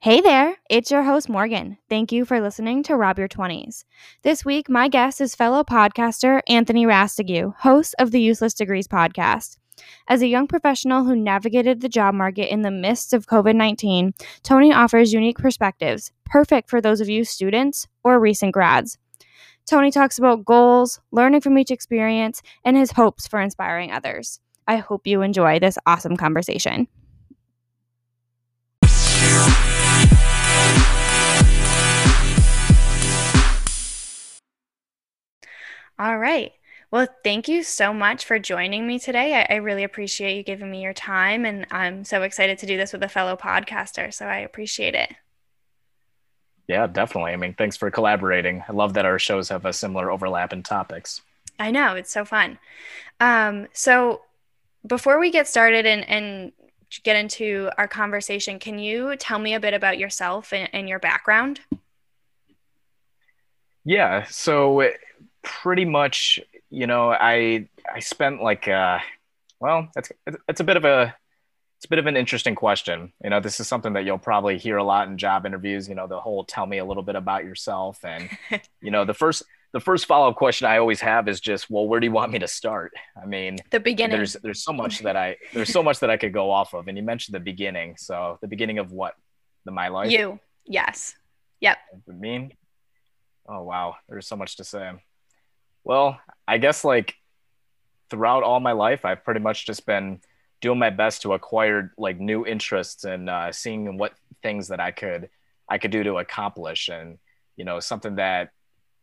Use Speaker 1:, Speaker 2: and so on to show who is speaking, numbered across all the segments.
Speaker 1: Hey there, it's your host Morgan. Thank you for listening to Robb Your 20s. This week, my guest is fellow podcaster Anthony Rastigue, host of the Useless Degrees podcast. As a young professional who navigated the job market in the midst of COVID 19, Tony offers unique perspectives, perfect for those of you students or recent grads. Tony talks about goals, learning from each experience, and his hopes for inspiring others. I hope you enjoy this awesome conversation. All right. Well, thank you so much for joining me today. I, I, really appreciate you giving me your time, and I'm so excited to do this with a fellow podcaster. So I appreciate it.
Speaker 2: Yeah, definitely. I mean, thanks for collaborating. I love that our shows have a similar overlap in topics.
Speaker 1: I know, it's so fun. Um, so before we get started and, and get into our conversation, can you tell me a bit about yourself and, and your background?
Speaker 2: Yeah, so pretty much, you know, I I spent like uh well, it's it's a bit of a it's a bit of an interesting question. You know, this is something that you'll probably hear a lot in job interviews, you know, the whole tell me a little bit about yourself and you know, the first the first follow-up question I always have is just, well, where do you want me to start? I mean,
Speaker 1: the beginning.
Speaker 2: There's there's so much that I there's so much that I could go off of, and you mentioned the beginning. So the beginning of what? The my life.
Speaker 1: You. Yes. Yep.
Speaker 2: Me. Oh wow, there's so much to say. Well, I guess like throughout all my life, I've pretty much just been doing my best to acquire like new interests and uh, seeing what things that I could I could do to accomplish, and you know something that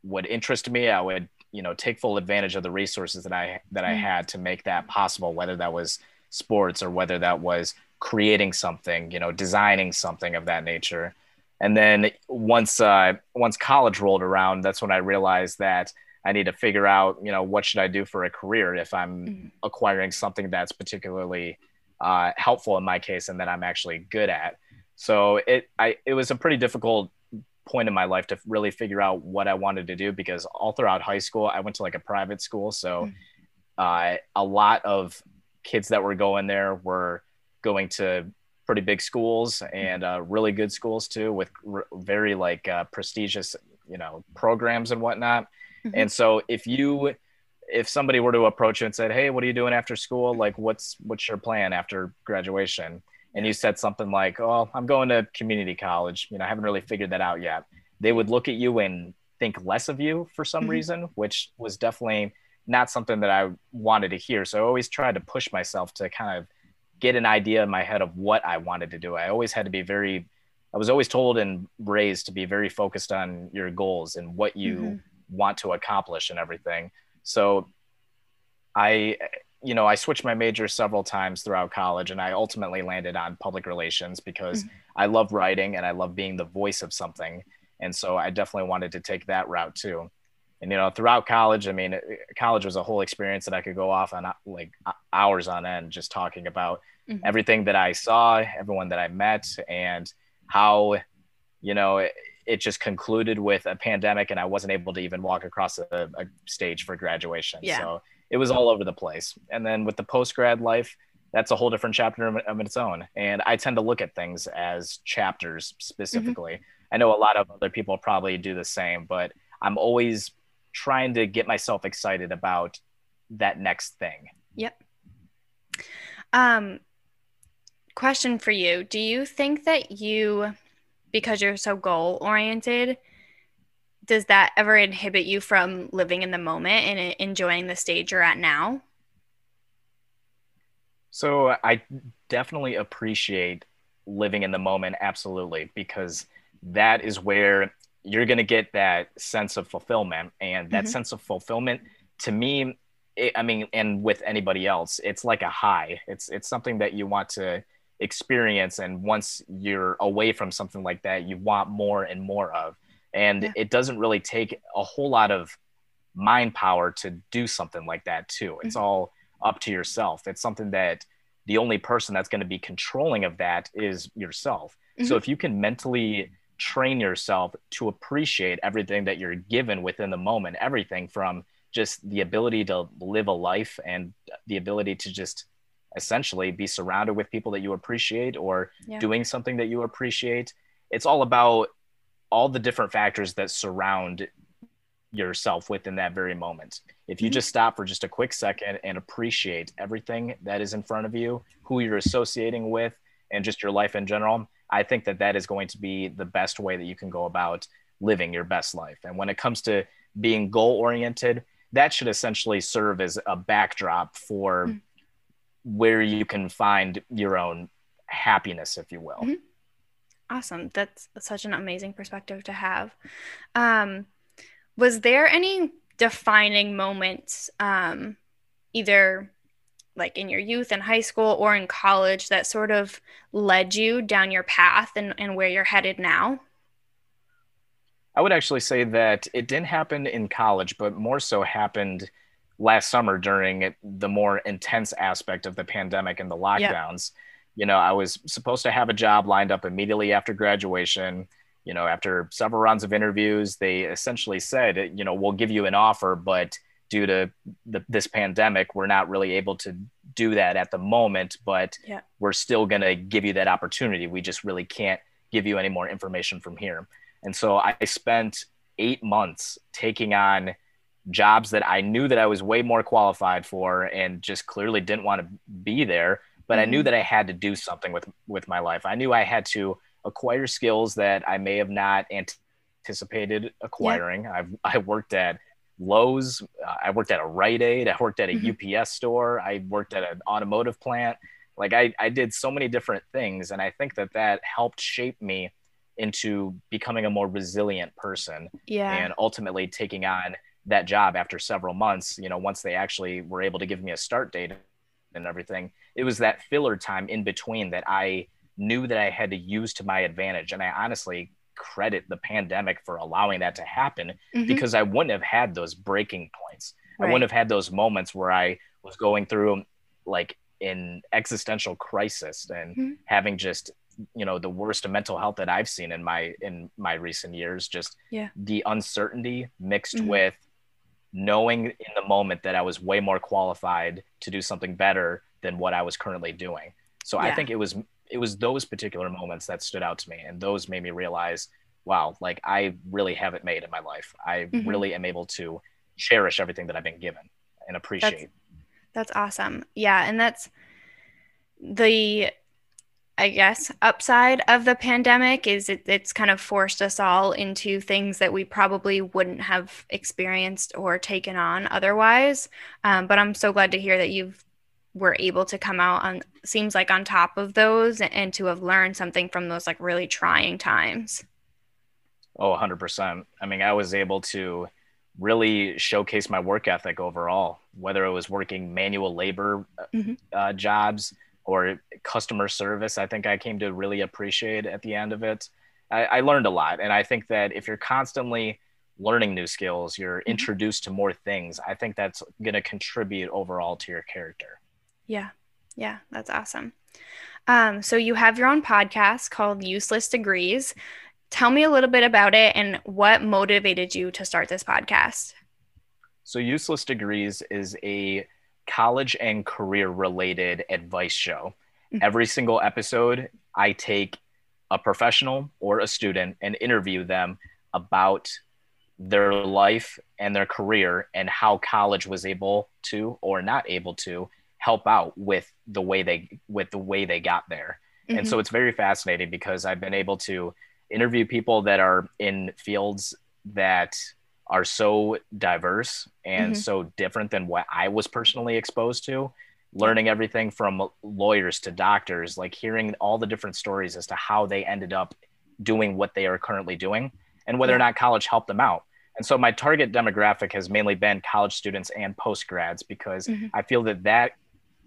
Speaker 2: would interest me, I would you know take full advantage of the resources that I that I mm. had to make that possible, whether that was sports or whether that was creating something, you know, designing something of that nature. And then once uh, once college rolled around, that's when I realized that I need to figure out, you know, what should I do for a career if I'm mm-hmm. acquiring something that's particularly uh, helpful in my case and that I'm actually good at. So it I it was a pretty difficult point in my life to really figure out what I wanted to do because all throughout high school I went to like a private school, so mm-hmm. uh, a lot of kids that were going there were going to pretty big schools and uh, really good schools too with r- very like uh, prestigious you know programs and whatnot Mm-hmm. And so if you if somebody were to approach you and said, "Hey, what are you doing after school? Like what's what's your plan after graduation?" and you said something like, "Oh, I'm going to community college. You know, I haven't really figured that out yet." They would look at you and think less of you for some mm-hmm. reason, which was definitely not something that I wanted to hear. So I always tried to push myself to kind of get an idea in my head of what I wanted to do. I always had to be very I was always told and raised to be very focused on your goals and what you mm-hmm want to accomplish and everything. So I, you know, I switched my major several times throughout college and I ultimately landed on public relations because mm-hmm. I love writing and I love being the voice of something. And so I definitely wanted to take that route too. And, you know, throughout college, I mean, college was a whole experience that I could go off on like hours on end just talking about mm-hmm. everything that I saw, everyone that I met, and how, you know, it just concluded with a pandemic and I wasn't able to even walk across a, a stage for graduation. Yeah. So it was all over the place. And then with the post grad life, that's a whole different chapter of, of, its own. And I tend to look at things as chapters specifically. Mm-hmm. I know a lot of other people probably do the same, but I'm always trying to get myself excited about that next thing.
Speaker 1: Yep. Um, question for you Do you think that you because you're so goal oriented does that ever inhibit you from living in the moment and enjoying the stage you're at now
Speaker 2: so i definitely appreciate living in the moment absolutely because that is where you're going to get that sense of fulfillment and that mm-hmm. sense of fulfillment to me it, i mean and with anybody else it's like a high it's it's something that you want to experience and once you're away from something like that you want more and more of and yeah. it doesn't really take a whole lot of mind power to do something like that too it's mm-hmm. all up to yourself it's something that the only person that's going to be controlling of that is yourself mm-hmm. so if you can mentally train yourself to appreciate everything that you're given within the moment everything from just the ability to live a life and the ability to just essentially be surrounded with people that you appreciate or
Speaker 1: Yeah.
Speaker 2: doing something that you appreciate. It's all about all the different factors that surround yourself within that very moment. If you
Speaker 1: Mhm.
Speaker 2: just stop for just a quick second and appreciate everything that is in front of you, who you're associating with, and just your life in general, I think that that is going to be the best way that you can go about living your best life. And when it comes to being goal oriented, that should essentially serve as a backdrop for
Speaker 1: Mm.
Speaker 2: Where you can find your own happiness, if you will.
Speaker 1: Mhm. Awesome. That's such an amazing perspective to have. Um, was there any defining moments, um, either like in your youth and high school or in college, that sort of led you down your path and, and where you're headed now?
Speaker 2: I would actually say that it didn't happen in college, but more so happened last summer during the more intense aspect of the pandemic and the lockdowns. You know, I was supposed to have a job lined up immediately after graduation. You know, after several rounds of interviews, they essentially said, you know, we'll give you an offer, but due to the, this pandemic, we're not really able to do that at the moment, but
Speaker 1: Yeah.
Speaker 2: we're still going to give you that opportunity. We just really can't give you any more information from here. And so I spent eight months taking on jobs that I knew that I was way more qualified for and just clearly didn't want to be there. But I knew
Speaker 1: Mhm.
Speaker 2: that I had to do something with with my life. I knew I had to acquire skills that I may have not anticipated acquiring. I've I worked at Lowe's, uh, I worked at a Rite Aid, I worked at a
Speaker 1: Mhm.
Speaker 2: UPS store, I worked at an automotive plant. Like I, I did so many different things, and I think that that helped shape me into becoming a more resilient person
Speaker 1: Yeah.
Speaker 2: and ultimately taking on that job after several months you know once they actually were able to give me a start date and everything it was that filler time in between that i knew that i had to use to my advantage and i honestly credit the pandemic for allowing that to happen
Speaker 1: Mhm.
Speaker 2: because i wouldn't have had those breaking points i wouldn't have had those moments where i was going through like an existential crisis and
Speaker 1: Mhm.
Speaker 2: having just you know the worst mental health that i've seen in my in my recent years just
Speaker 1: Yeah.
Speaker 2: the uncertainty mixed
Speaker 1: Mhm.
Speaker 2: with knowing in the moment that i was way more qualified to do something better than what i was currently doing so i think it was it was those particular moments that stood out to me and those made me realize wow like i really have it made in my life i
Speaker 1: Mhm.
Speaker 2: really am able to cherish everything that i've been given and appreciate
Speaker 1: That's awesome. Yeah, and that's the I guess upside of the pandemic is it, it's kind of forced us all into things that we probably wouldn't have experienced or taken on otherwise. Um, but I'm so glad to hear that you've were able to come out on seems like on top of those and, to have learned something from those like really trying times.
Speaker 2: Oh, 100%. I mean, I was able to really showcase my work ethic overall, whether it was working manual labor
Speaker 1: Mhm.
Speaker 2: uh, jobs or customer service. I think I came to really appreciate at the end of it. I, I learned a lot. And I think that if you're constantly learning new skills, you're introduced to more things, I think that's going to contribute overall to your character.
Speaker 1: Yeah. Yeah, that's awesome. Um, so you have your own podcast called Useless Degrees. Tell me a little bit about it and what motivated you to start this podcast.
Speaker 2: So, Useless Degrees is a college and career related advice show.
Speaker 1: Mhm.
Speaker 2: Every single episode, I take a professional or a student and interview them about their life and their career and how college was able to or not able to help out with the way they with the way they got there. And
Speaker 1: Mhm.
Speaker 2: so it's very fascinating because I've been able to interview people that are in fields that are so diverse and
Speaker 1: Mhm.
Speaker 2: so different than what I was personally exposed to. Learning everything from lawyers to doctors, like hearing all the different stories as to how they ended up doing what they are currently doing and whether or not college helped them out. And so my target demographic has mainly been college students and post grads because
Speaker 1: Mhm.
Speaker 2: I feel that that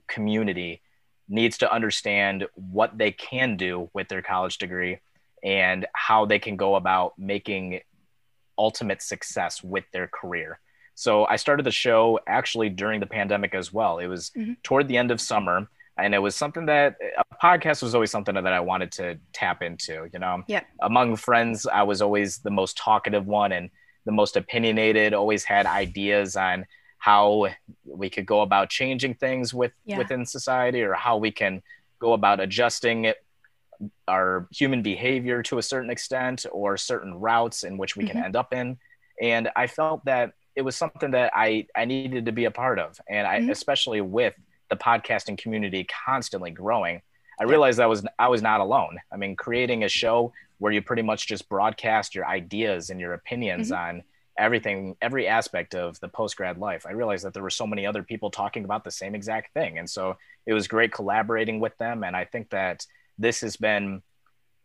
Speaker 2: community needs to understand what they can do with their college degree and how they can go about making ultimate success with their career. So I started the show actually during the pandemic as well. It was
Speaker 1: Mhm.
Speaker 2: toward the end of summer and it was something that a podcast was always something that I wanted to tap into, you know.
Speaker 1: Yeah.
Speaker 2: Among friends, I was always the most talkative one and the most opinionated, always had ideas on how we could go about changing things with yeah. within society or how we can go about adjusting it, our human behavior to a certain extent or certain routes in which we mm-hmm. can end up in and i felt that it was something that i i needed to be a part of and i mm-hmm. especially with the podcasting community constantly growing i realized i was i was not alone i mean creating a show where you pretty much just broadcast your ideas and your opinions mm-hmm. on everything, every aspect of the post grad life. I realized that there were so many other people talking about the same exact thing. And so it was great collaborating with them. And I think that this has been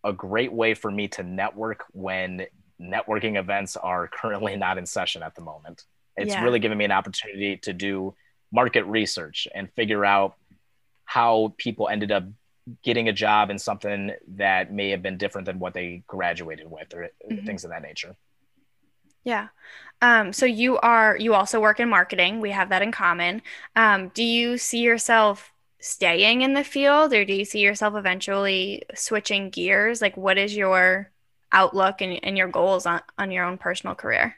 Speaker 2: a great way for me to network when networking events are currently not in session at the moment. It's yeah. really given me an opportunity to do market research and figure out how people ended up getting a job in something that may have been different than what they graduated with or mm-hmm. things of that nature.
Speaker 1: Yeah. Um, so you are you also work in marketing. We have that in common. Um, do you see yourself staying in the field, or do you see yourself eventually switching gears? Like, what is your outlook and, and your goals on, on your own personal career?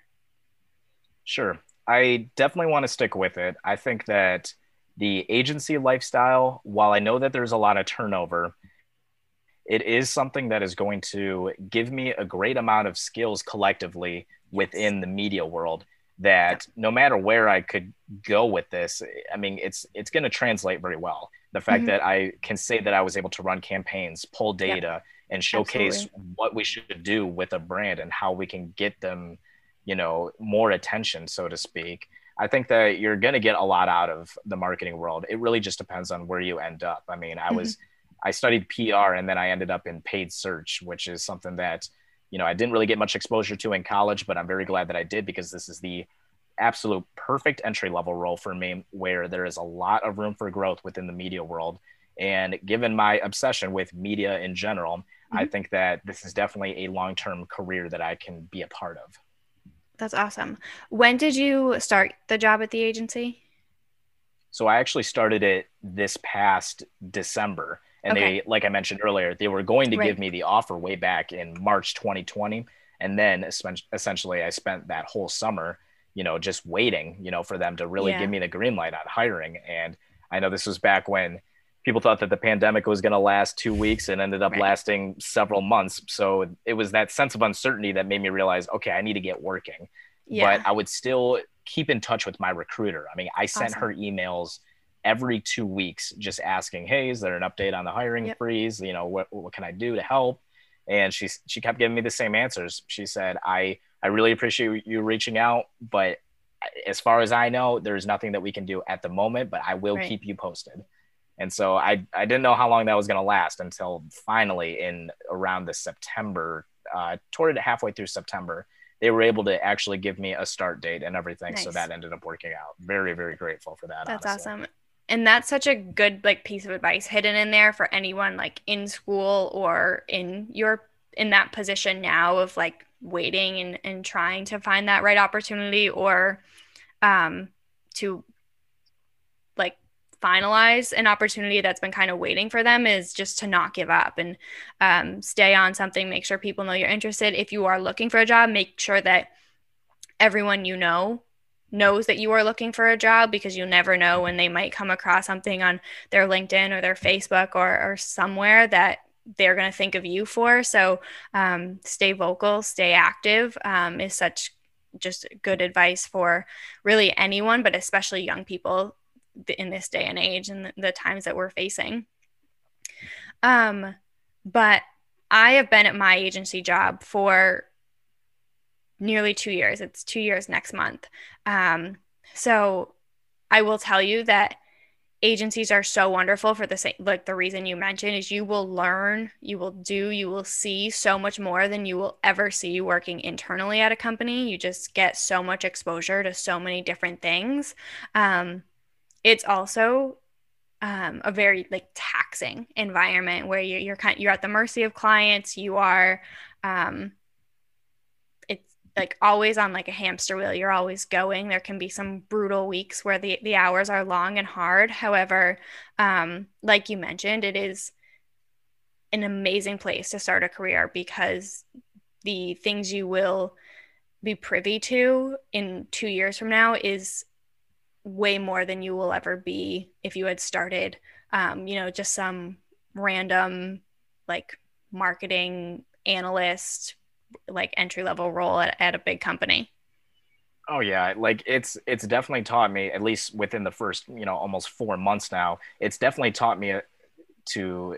Speaker 2: Sure. I definitely want to stick with it. I think that the agency lifestyle, while I know that there's a lot of turnover, it is something that is going to give me a great amount of skills collectively within the media world that no matter where I could go with this, I mean, it's it's going to translate very well. The fact mm-hmm. that I can say that I was able to run campaigns, pull data, and showcase Absolutely. what we should do with a brand and how we can get them, you know, more attention, so to speak. I think that you're going to get a lot out of the marketing world. It really just depends on where you end up. I mean, I mm-hmm. was I studied PR and then I ended up in paid search, which is something that you know, I didn't really get much exposure to in college, but I'm very glad that I did because this is the absolute perfect entry level role for me where there is a lot of room for growth within the media world. And given my obsession with media in general, mm-hmm. I think that this is definitely a long term career that I can be a part of.
Speaker 1: That's awesome. When did you start the job at the agency?
Speaker 2: So I actually started it this past December and okay. they like i mentioned earlier they were going to right. give me the offer way back in march 2020 and then essentially i spent that whole summer you know just waiting you know for them to really yeah. give me the green light on hiring and i know this was back when people thought that the pandemic was going to last two weeks and ended up right. lasting several months so it was that sense of uncertainty that made me realize okay i need to get working yeah. but i would still keep in touch with my recruiter i mean i sent awesome. her emails every two weeks just asking, "Hey, is there an update on the hiring yep. freeze? You know, what what can I do to help?" And she she kept giving me the same answers. She said, "I I really appreciate you reaching out, but as far as I know, there's nothing that we can do at the moment, but I will right. keep you posted." And so I I didn't know how long that was going to last until finally in around the September, uh, toward halfway through September, they were able to actually give me a start date and everything. Nice. So that ended up working out. Very, very grateful for that.
Speaker 1: That's honestly. awesome and that's such a good like piece of advice hidden in there for anyone like in school or in your in that position now of like waiting and, and trying to find that right opportunity or um to like finalize an opportunity that's been kind of waiting for them is just to not give up and um, stay on something make sure people know you're interested. If you are looking for a job make sure that everyone you know knows that you are looking for a job because you never know when they might come across something on their LinkedIn or their Facebook or, or somewhere that they're going to think of you for. So um, stay vocal, stay active um, is such just good advice for really anyone, but especially young people in this day and age and the times that we're facing. Um, but I have been at my agency job for nearly two years. It's two years next month. Um, so I will tell you that agencies are so wonderful for the same like the reason you mentioned is you will learn you will do you will see so much more than you will ever see working internally at a company you just get so much exposure to so many different things um, it's also um, a very like taxing environment where you're, you're kind you're at the mercy of clients you are um, like always on like a hamster wheel you're always going. There can be some brutal weeks where the, the hours are long and hard. However um, like you mentioned it is an amazing place to start a career because the things you will be privy to in two years from now is way more than you will ever be if you had started, um, you know, just some random like marketing analyst, like entry level role at, at a big company.
Speaker 2: Oh yeah, like it's it's definitely taught me at least within the first you know almost four months now. It's definitely taught me uh, to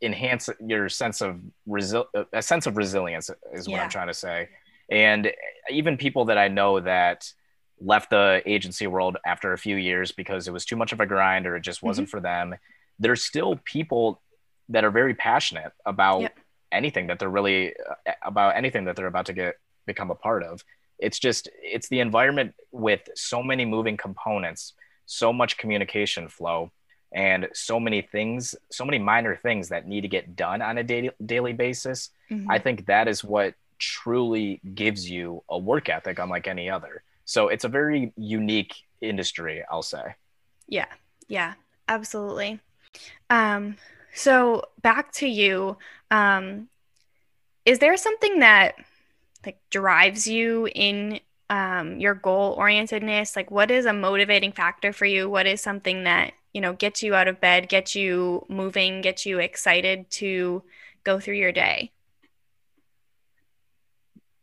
Speaker 2: enhance your sense of resil- a sense of resilience is what yeah. I'm trying to say. And even people that I know that left the agency world after a few years because it was too much of a grind or it just wasn't mm-hmm. for them, there's still people that are very passionate about yep. Anything that they're really uh, about anything that they're about to get become a part of. It's just it's the environment with so many moving components, so much communication flow and so many things, so many minor things that need to get done on a daily daily basis. Mm-hmm. I think that is what truly gives you a work ethic unlike any other. So it's a very unique industry, I'll say.
Speaker 1: Yeah. Yeah, absolutely. Um, so back to you. Um, is there something that like drives you in um, your goal orientedness? Like, what is a motivating factor for you? What is something that you know gets you out of bed, gets you moving, gets you excited to go through your day?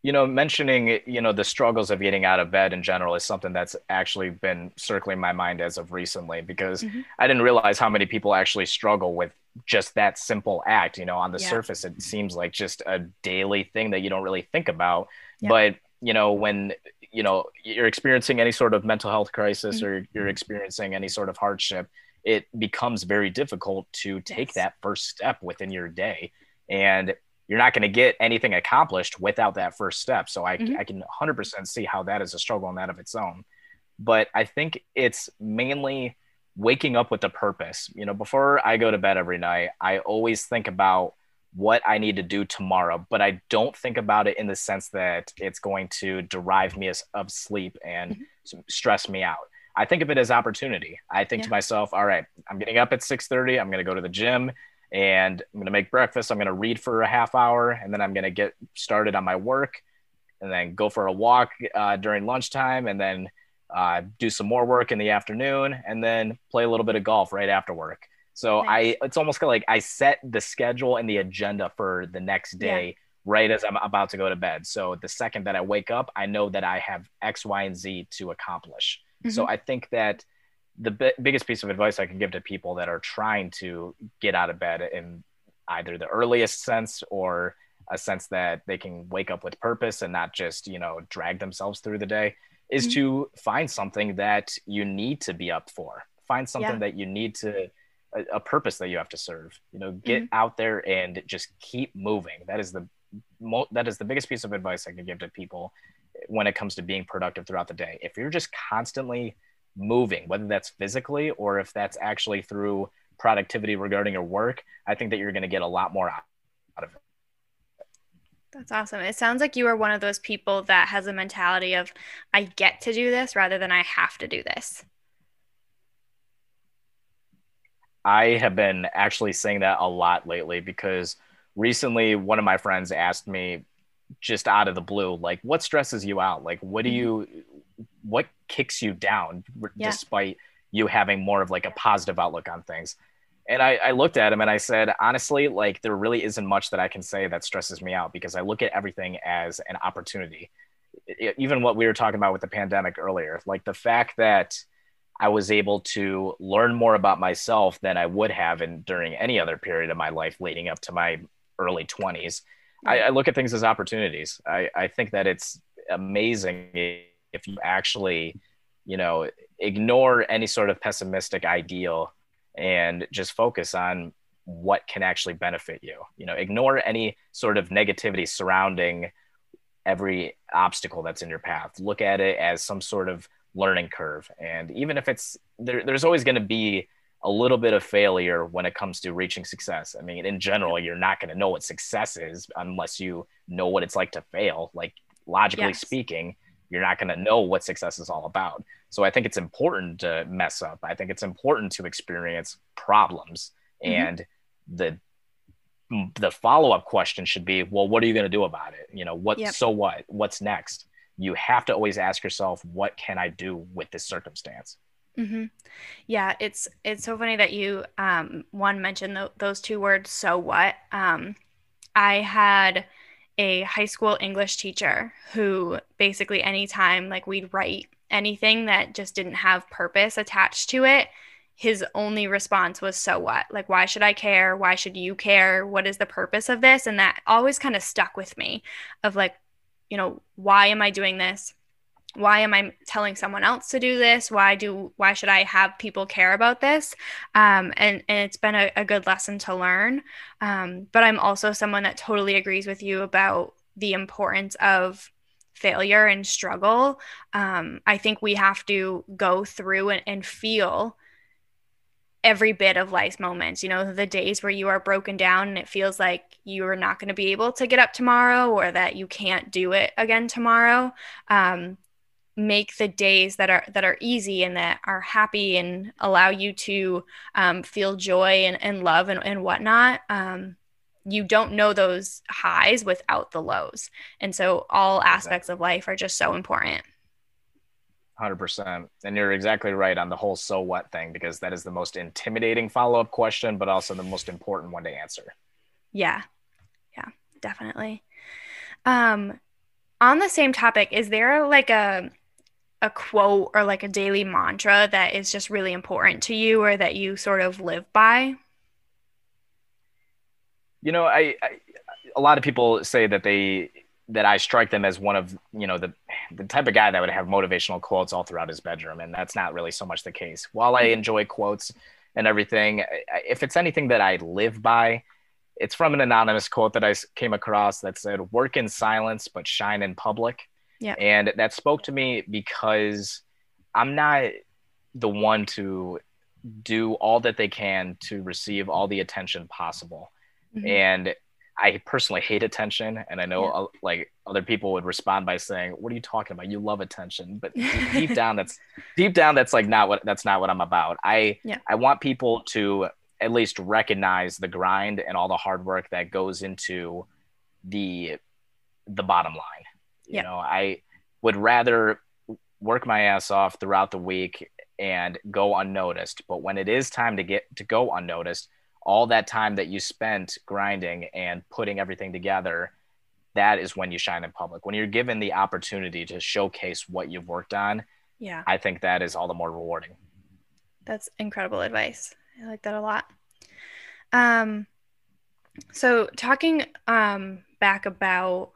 Speaker 2: you know mentioning you know the struggles of getting out of bed in general is something that's actually been circling my mind as of recently because mm-hmm. i didn't realize how many people actually struggle with just that simple act you know on the yeah. surface it seems like just a daily thing that you don't really think about yeah. but you know when you know you're experiencing any sort of mental health crisis mm-hmm. or you're experiencing any sort of hardship it becomes very difficult to take yes. that first step within your day and you're not going to get anything accomplished without that first step. So I, mm-hmm. I can 100% see how that is a struggle in that of its own. But I think it's mainly waking up with a purpose. You know, before I go to bed every night, I always think about what I need to do tomorrow, but I don't think about it in the sense that it's going to derive me of sleep and mm-hmm. stress me out. I think of it as opportunity. I think yeah. to myself, all right, I'm getting up at 6:30, I'm going to go to the gym and I'm going to make breakfast. I'm going to read for a half hour, and then I'm going to get started on my work, and then go for a walk uh, during lunchtime, and then uh, do some more work in the afternoon, and then play a little bit of golf right after work. So nice. I, it's almost like I set the schedule and the agenda for the next day. Yeah. Right as I'm about to go to bed. So the second that I wake up, I know that I have X, Y, and Z to accomplish. Mm-hmm. So I think that the b- biggest piece of advice I can give to people that are trying to get out of bed in either the earliest sense or a sense that they can wake up with purpose and not just, you know, drag themselves through the day is mm-hmm. to find something that you need to be up for. Find something yeah. that you need to a, a, purpose that you have to serve. You know, get mm-hmm. out there and just keep moving. That is the mo- that is the biggest piece of advice I can give to people when it comes to being productive throughout the day. If you're just constantly moving, whether that's physically or if that's actually through productivity regarding your work, I think that you're going to get a lot more out of it.
Speaker 1: That's awesome. It sounds like you are one of those people that has a mentality of, I get to do this rather than I have to do this.
Speaker 2: I have been actually saying that a lot lately because recently one of my friends asked me just out of the blue, like, what stresses you out? Like, what do mm-hmm. you, what kicks you down yeah. despite you having more of like a positive outlook on things and I, I, looked at him and I said, honestly, like there really isn't much that I can say that stresses me out because I look at everything as an opportunity. It, even what we were talking about with the pandemic earlier, like the fact that I was able to learn more about myself than I would have in during any other period of my life leading up to my early 20s. I, I look at things as opportunities. I, I think that it's amazing if you actually, you know, ignore any sort of pessimistic ideal and just focus on what can actually benefit you. You know, ignore any sort of negativity surrounding every obstacle that's in your path. Look at it as some sort of learning curve. And even if it's there, there's always going to be a little bit of failure when it comes to reaching success. I mean, in general, you're not going to know what success is unless you know what it's like to fail. Like logically yes. speaking, you're not going to know what success is all about. So I think it's important to mess up. I think it's important to experience problems. Mm-hmm. And the the follow-up question should be, well, what are you going to do about it? You know, what yep. so what? What's next? You have to always ask yourself, what can I do with this circumstance?
Speaker 1: Mm-hmm. Yeah, it's it's so funny that you um, one mentioned th- those two words. So what? Um, I had a high school English teacher who basically anytime like we'd write anything that just didn't have purpose attached to it, his only response was so what? Like why should I care? Why should you care? What is the purpose of this? And that always kind of stuck with me of like, you know, why am I doing this? Why am i telling someone else to do this? Why do why should i have people care about this? Um, and and it's been a, a good lesson to learn. Um, but i'm also someone that totally agrees with you about the importance of failure and struggle. Um, i think we have to go through and, and feel every bit of life's moments you know the days where you are broken down and it feels like you are not going to be able to get up tomorrow or that you can't do it again tomorrow. Um, make the days that are that are easy and that are happy and allow you to um, feel joy and, and love and, and whatnot um, you don't know those highs without the lows. And so all aspects exactly. of life are just so important.
Speaker 2: 100% and you're exactly right on the whole so what thing because that is the most intimidating follow-up question but also the most important one to answer.
Speaker 1: Yeah. Yeah definitely. Um on the same topic is there like a a quote or like a daily mantra that is just really important to you or that you sort of live by?
Speaker 2: You know, I, I a lot of people say that they that I strike them as one of you know the the type of guy that would have motivational quotes all throughout his bedroom, and that's not really so much the case. While I mm-hmm. enjoy quotes and everything, if it's anything that I live by, it's from an anonymous quote that I came across that said, "Work in silence, but shine in public."
Speaker 1: Yeah.
Speaker 2: And that spoke to me because I'm not the one to do all that they can to receive all the attention possible. Mm-hmm. And I personally hate attention, and I know yeah. uh, like other people would respond by saying, "What are you talking about? You love attention." But deep down, that's deep down, that's like not what that's not what I'm about. I
Speaker 1: yeah.
Speaker 2: I want people to at least recognize the grind and all the hard work that goes into the the bottom line. You yeah. know, I would rather work my ass off throughout the week and go unnoticed. But when it is time to get to go unnoticed, all that time that you spent grinding and putting everything together, that is when you shine in public. When you're given the opportunity to showcase what you've worked on,
Speaker 1: yeah.
Speaker 2: I think that is all the more rewarding.
Speaker 1: That's incredible advice. I like that a lot. Um so talking um back about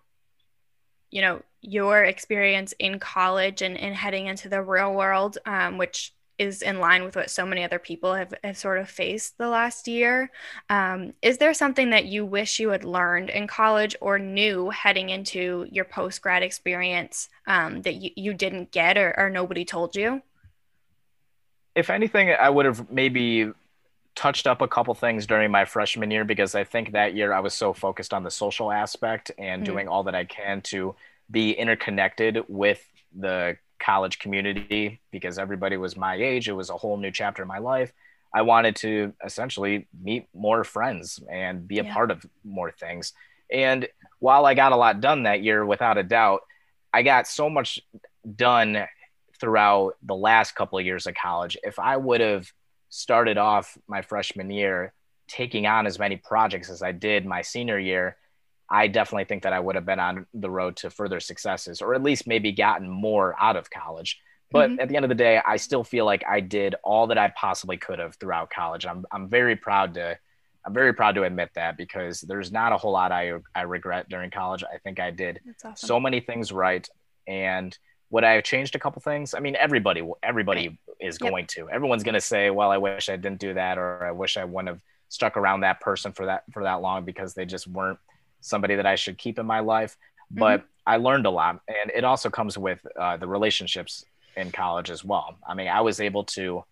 Speaker 1: you know your experience in college and, and heading into the real world, um, which is in line with what so many other people have, have sort of faced the last year. Um, is there something that you wish you had learned in college or knew heading into your post grad experience um, that you, you didn't get or, or nobody told you?
Speaker 2: If anything, I would have maybe touched up a couple things during my freshman year because I think that year I was so focused on the social aspect and mm-hmm. doing all that I can to be interconnected with the college community because everybody was my age. It was a whole new chapter in my life. I wanted to essentially meet more friends and be a yeah. part of more things. And while I got a lot done that year, without a doubt, I got so much done throughout the last couple of years of college. If I would have started off my freshman year taking on as many projects as I did my senior year, I definitely think that I would have been on the road to further successes, or at least maybe gotten more out of college. But mm-hmm. at the end of the day, I still feel like I did all that I possibly could have throughout college. I'm I'm very proud to I'm very proud to admit that because there's not a whole lot I I regret during college. I think I did awesome. so many things right, and would I have changed a couple things? I mean, everybody everybody is yep. going to. Everyone's going to say, "Well, I wish I didn't do that," or "I wish I wouldn't have stuck around that person for that for that long because they just weren't." somebody that I should keep in my life. Mm-hmm. But. I learned a lot, and it also comes with uh, the relationships in college as well. I mean, I was able to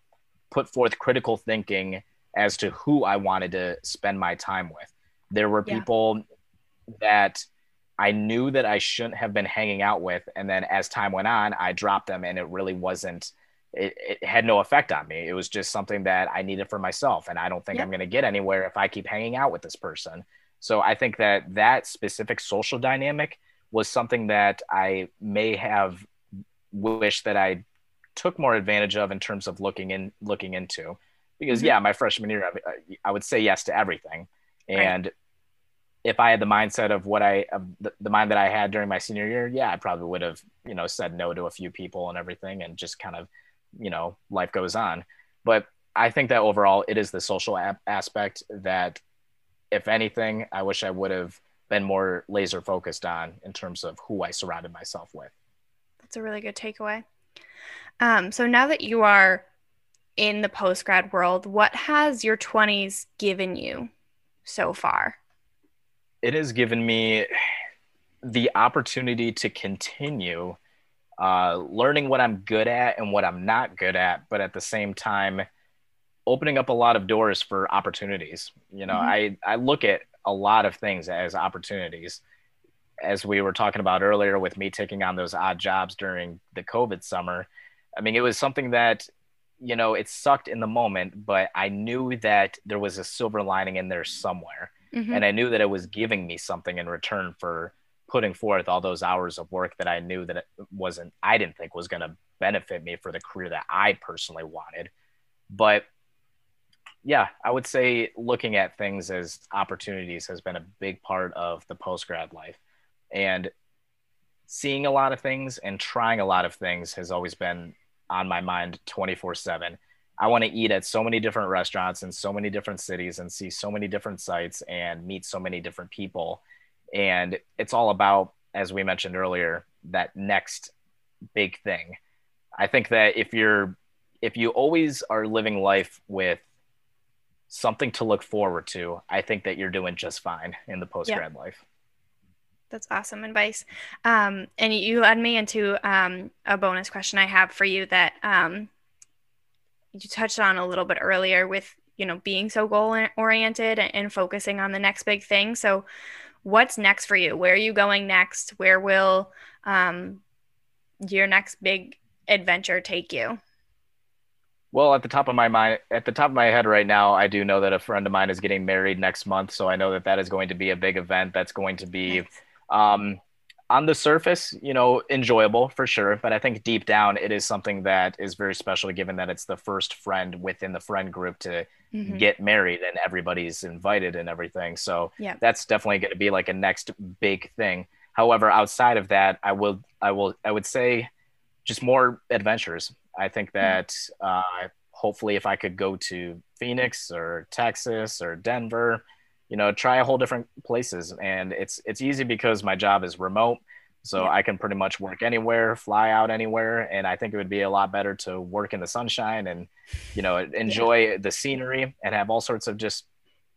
Speaker 2: put forth critical thinking as to who I wanted to spend my time with. There were yeah. people that I knew that I shouldn't have been hanging out with, and then as time went on, I dropped them, and it really wasn't. It, it had no effect on me. It was just something that I needed for myself, and I don't think I'm going to get anywhere if I keep hanging out with this person. So I think that that specific social dynamic was something that I may have wished that I took more advantage of in terms of looking in looking into because mm-hmm. yeah my freshman year I, I, would say yes to everything and right. If i had the mindset of what i of the, the mind that i had during my senior year yeah i probably would have you know said no to a few people and everything and just kind of you know life goes on. But i think that overall it is the social aspect that if anything i wish i would have been more laser focused on in terms of who i surrounded myself with.
Speaker 1: That's a really good takeaway. Um, so now that you are in the post grad world, what has your 20s given you so far?
Speaker 2: It has given me the opportunity to continue uh, learning what I'm good at and what I'm not good at, but at the same time, opening up a lot of doors for opportunities. You know, mm-hmm. I, I look at a lot of things as opportunities. As we were talking about earlier, with me taking on those odd jobs during the COVID summer, I mean, it was something that, you know, it sucked in the moment, but I knew that there was a silver lining in there somewhere. Mm-hmm. And I knew that it was giving me something in return for putting forth all those hours of work that I knew that it wasn't, I didn't think was going to benefit me for the career that I personally wanted. But yeah, I would say looking at things as opportunities has been a big part of the post grad life. And seeing a lot of things and trying a lot of things has always been on my mind 24 7. I want to eat at so many different restaurants in so many different cities and see so many different sites and meet so many different people. And it's all about, as we mentioned earlier, that next big thing. I think that if you're, if you always are living life with something to look forward to, I think that you're doing just fine in the post grad yeah. life.
Speaker 1: That's awesome advice. Um, and you led me into um, a bonus question I have for you that um, you touched on a little bit earlier with you know being so goal oriented and focusing on the next big thing. So, what's next for you? Where are you going next? Where will um, your next big adventure take you?
Speaker 2: Well, at the top of my mind, at the top of my head right now, I do know that a friend of mine is getting married next month, so I know that that is going to be a big event. That's going to be nice. Um, on the surface, you know, enjoyable for sure, but I think deep down it is something that is very special given that it's the first friend within the friend group to mm-hmm. get married and everybody's invited and everything. So yeah. that's definitely going to be like a next big thing. However, outside of that, I will, I will, I would say just more adventures. I think mm-hmm. that mm-hmm. uh, hopefully if I could go to Phoenix or Texas or Denver, you know try a whole different places and it's it's easy because my job is remote so yeah. i can pretty much work anywhere fly out anywhere and i think it would be a lot better to work in the sunshine and you know enjoy yeah. the scenery and have all sorts of just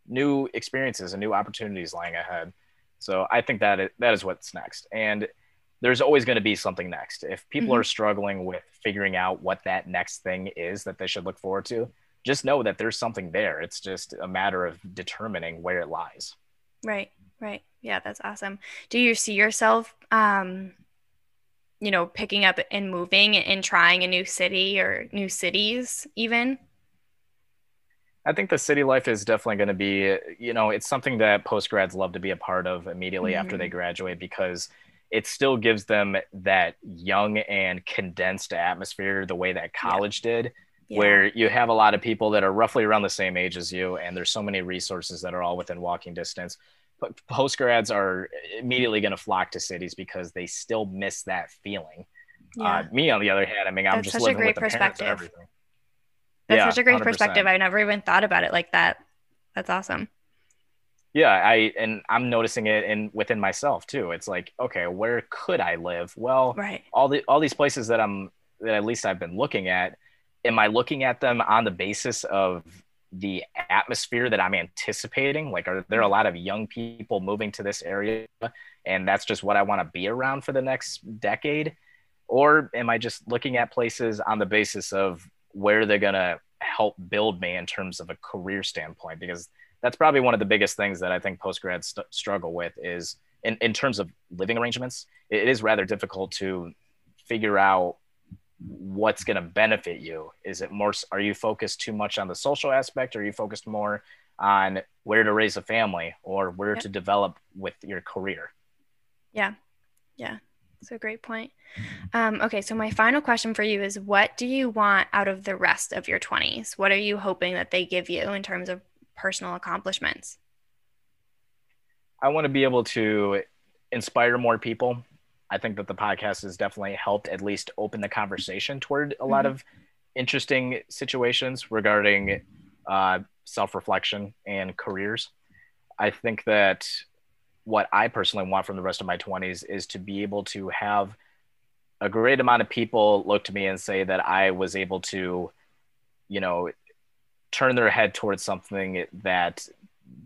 Speaker 2: new experiences and new opportunities lying ahead so i think that is, that is what's next and there's always going to be something next if people mm-hmm. are struggling with figuring out what that next thing is that they should look forward to just know that there's something there. It's just a matter of determining where it lies.
Speaker 1: Right, right. Yeah, that's awesome. Do you see yourself, um, you know, picking up and moving and trying a new city or new cities even?
Speaker 2: I think the city life is definitely going to be, you know, it's something that post grads love to be a part of immediately mm-hmm. after they mm-hmm. graduate because it still gives them that young and condensed atmosphere the way that college yeah. did yeah. where you have a lot of people that are roughly around the same age as you, and there's so many resources that are all within walking distance. But post grads are immediately going to flock to cities because they still miss that feeling. Uh, yeah. Uh, me, on the other hand, I mean, I'm That's just living with the perspective. parents and everything.
Speaker 1: That's yeah, such a great 100%. perspective. I never even thought about it like that. That's awesome.
Speaker 2: Yeah, I and I'm noticing it in within myself too. It's like, okay, where could I live? Well, right. all the all these places that I'm that at least I've been looking at, am I looking at them on the basis of the atmosphere that I'm anticipating? Like, are there a lot of young people moving to this area and that's just what I want to be around for the next decade? Or am I just looking at places on the basis of where they're going to help build me in terms of a career standpoint? Because that's probably one of the biggest things that I think post grads st- struggle with is in, in terms of living arrangements, it is rather difficult to figure out what's going to benefit you is it more are you focused too much on the social aspect or are you focused more on where to raise a family or where yep. to develop with your career
Speaker 1: yeah yeah That's a great point. Um, okay, so my final question for you is what do you want out of the rest of your 20s? What are you hoping that they give you in terms of personal accomplishments?
Speaker 2: I want to be able to inspire more people. I think that the podcast has definitely helped at least open the conversation toward a lot mm-hmm. of interesting situations regarding uh, self reflection and careers. I think that what I personally want from the rest of my 20s is to be able to have a great amount of people look to me and say that I was able to, you know, turn their head towards something that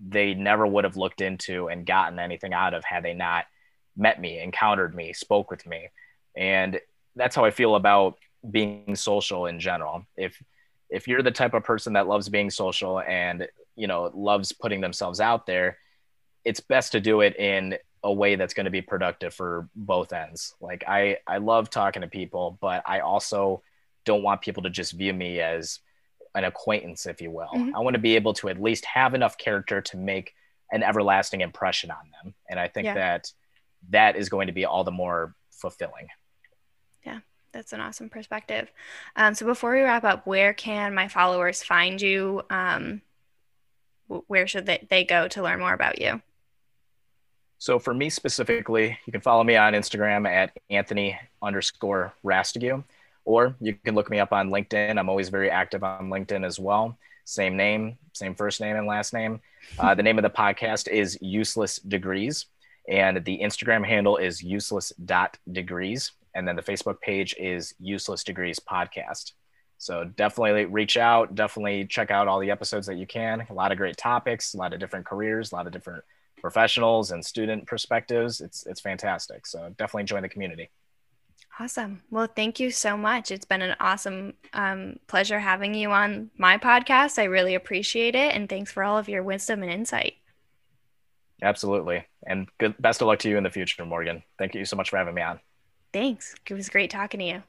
Speaker 2: they never would have looked into and gotten anything out of had they not met me, encountered me, spoke with me. And that's how I feel about being social in general. If if you're the type of person that loves being social and you know loves putting themselves out there, it's best to do it in a way that's going to be productive for both ends. Like I I love talking to people, but I also don't want people to just view me as an acquaintance, if you will. Mm-hmm. I want to be able to at least have enough character to make an everlasting impression on them. And I think yeah. that that is going to be all the more fulfilling.
Speaker 1: Yeah, that's an awesome perspective. Um, so before we wrap up, where can my followers find you? Um, where should they, they go to learn more about you?
Speaker 2: So for me specifically, you can follow me on Instagram at Anthony underscore Rastigue, or you can look me up on LinkedIn. I'm always very active on LinkedIn as well. Same name, same first name and last name. Uh, the name of the podcast is Useless Degrees, and the Instagram handle is useless.degrees. And then the Facebook page is Useless Degrees Podcast. So definitely reach out, definitely check out all the episodes that you can. A lot of great topics, a lot of different careers, a lot of different professionals and student perspectives. It's it's fantastic. So definitely join the community.
Speaker 1: Awesome. Well, thank you so much. It's been an awesome um, pleasure having you on my podcast. I really appreciate it, and thanks for all of your wisdom and insight.
Speaker 2: Absolutely, and good. Best of luck to you in the future, Morgan. Thank you so much for having me on.
Speaker 1: Thanks. It was great talking to you.